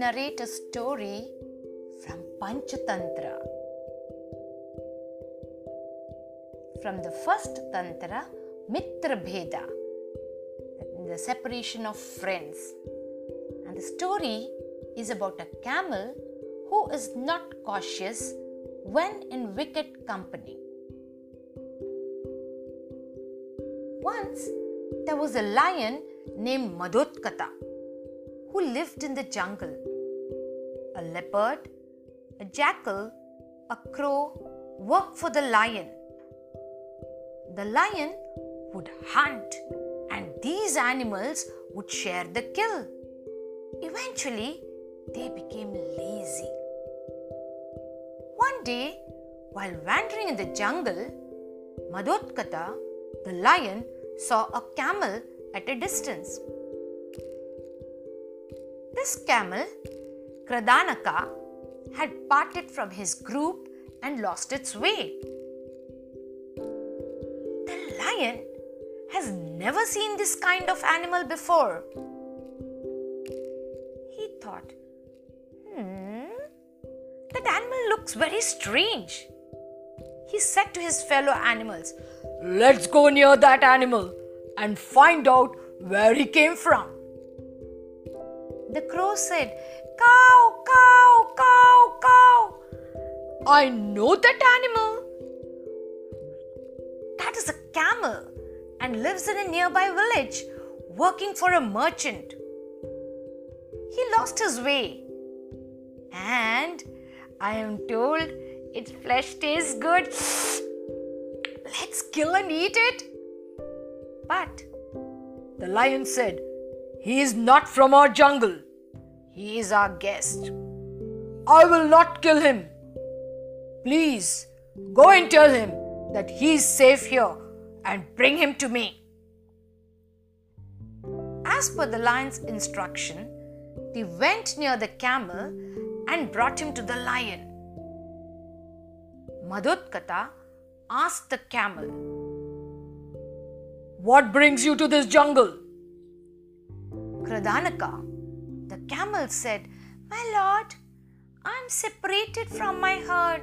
narrate a story from Panchatantra. From the first Tantra, Mitra Bheda, the separation of friends. And the story is about a camel who is not cautious when in wicked company. Once there was a lion named Madhotkata who lived in the jungle. A leopard, a jackal, a crow worked for the lion. The lion would hunt and these animals would share the kill. Eventually, they became lazy. One day, while wandering in the jungle, Madhotkata, the lion, saw a camel at a distance. This camel, Kradanaka, had parted from his group and lost its way. The lion has never seen this kind of animal before. He thought, hmm, that animal looks very strange. He said to his fellow animals, Let's go near that animal and find out where he came from. The crow said, Cow, cow, cow, cow. I know that animal. That is a camel and lives in a nearby village working for a merchant. He lost his way. And I am told its flesh tastes good. Let's kill and eat it. But the lion said, He is not from our jungle. He is our guest. I will not kill him. Please go and tell him that he is safe here and bring him to me. As per the lion's instruction, they went near the camel and brought him to the lion. Madhotkata asked the camel, What brings you to this jungle? Kradanaka, the camel said, My lord, I am separated from my herd.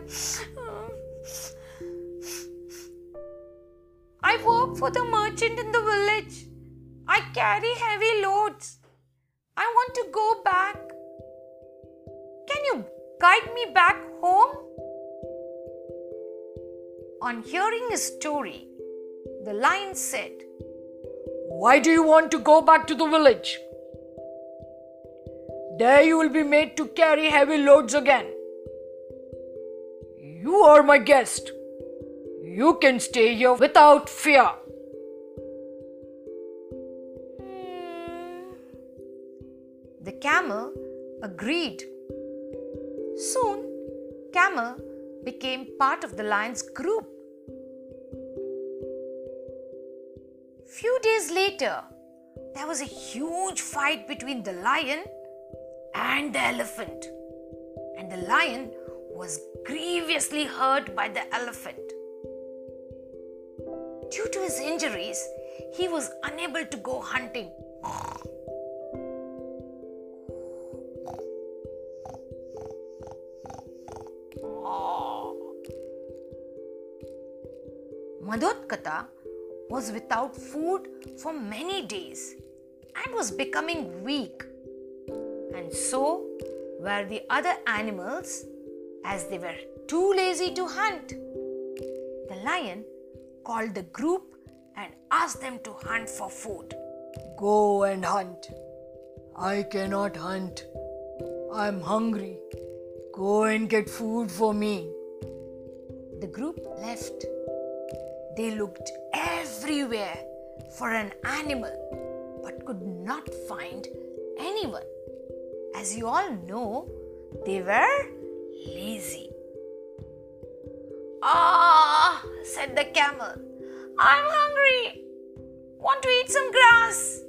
I work for the merchant in the village. I carry heavy loads. I want to go back. Can you guide me back home? On hearing his story, the lion said, Why do you want to go back to the village? There you will be made to carry heavy loads again. You are my guest. You can stay here without fear. The camel agreed. Soon, Camel became part of the lion's group. Few days later, there was a huge fight between the lion and the elephant. And the lion was grievously hurt by the elephant. Due to his injuries, he was unable to go hunting. Madhotkata was without food for many days and was becoming weak. And so were the other animals as they were too lazy to hunt. The lion called the group and asked them to hunt for food. Go and hunt. I cannot hunt. I'm hungry. Go and get food for me. The group left. They looked everywhere for an animal but could not find anyone. As you all know, they were lazy. Ah, said the camel, I'm hungry. Want to eat some grass?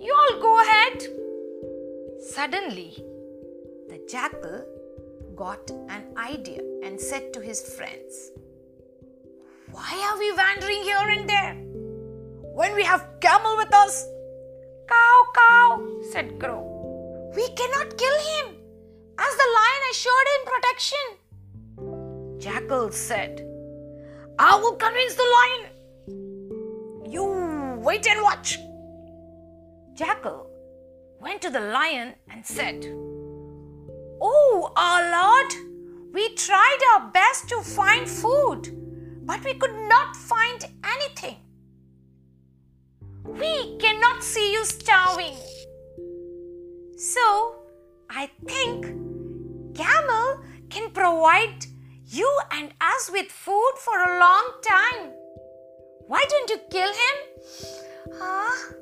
You all go ahead. Suddenly, the jackal got an idea and said to his friends, Why are we wandering here and there when we have camel with us? Cow, cow, said Crow. We cannot kill him. as the lion assured him protection. Jackal said, I will convince the lion. You wait and watch. Jackal went to the lion and said, Oh, our Lord, we tried our best to find food, but we could not find anything. We cannot see you starving. So, I think camel can provide you and us with food for a long time. Why don't you kill him? Huh?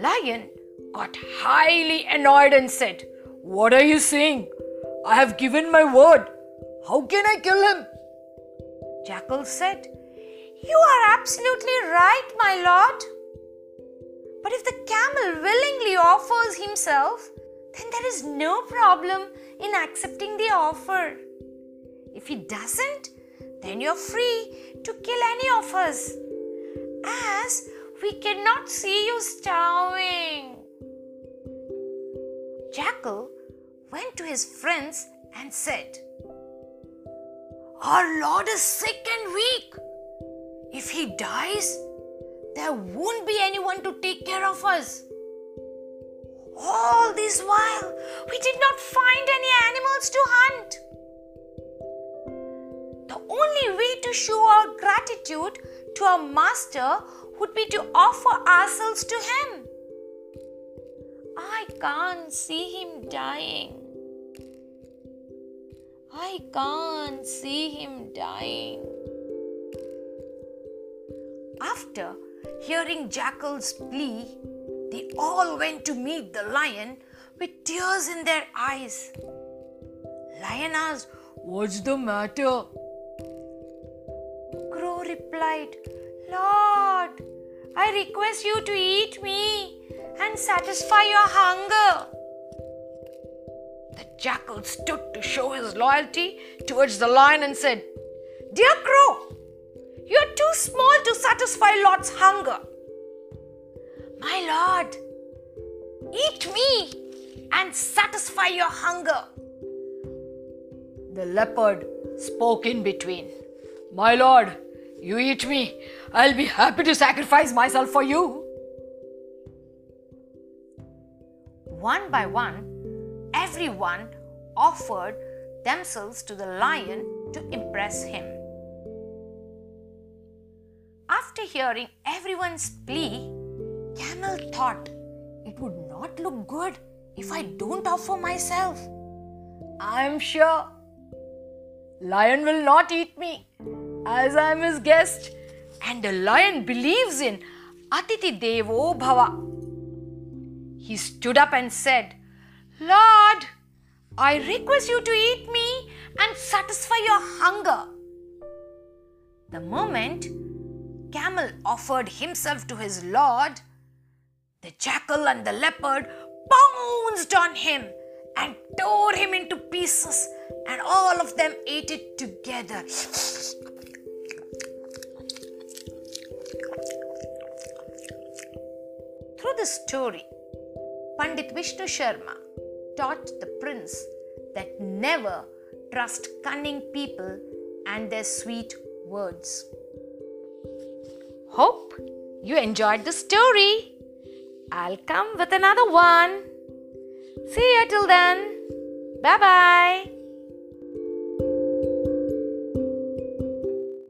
Lion got highly annoyed and said, What are you saying? I have given my word. How can I kill him? Jackal said, You are absolutely right, my lord. But if the camel willingly offers himself, then there is no problem in accepting the offer. If he doesn't, then you're free to kill any of us, as we cannot see you starving. Jackal went to his friends and said, Our Lord is sick and weak. If he dies, there won't be anyone to take care of us. All this while, we did not find any animals to hunt. The only way to show our gratitude to our master would be to offer ourselves to him. I can't see him dying. I can't see him dying. After hearing Jackal's plea, they all went to meet the lion with tears in their eyes. Lion asked, What's the matter? Crow replied, Lord, I request you to eat me and satisfy your hunger. The jackal stood to show his loyalty towards the lion and said, Dear Crow, small to satisfy Lord's hunger. My lord, eat me and satisfy your hunger. The leopard spoke in between. My lord, you eat me. I'll be happy to sacrifice myself for you. One by one, everyone offered themselves to the lion to impress him. After hearing everyone's plea, Camel thought it would not look good if I don't offer myself. I'm sure lion will not eat me as I'm his guest and the lion believes in Atithi Devo Bhava. He stood up and said, Lord, I request you to eat me and satisfy your hunger. The moment Camel offered himself to his Lord, the jackal and the leopard pounced on him and tore him into pieces, and all of them ate it together. Through this story, Pandit Vishnu Sharma taught the prince that never trust cunning people and their sweet words. Hope you enjoyed the story. I'll come with another one. See you till then. Bye bye.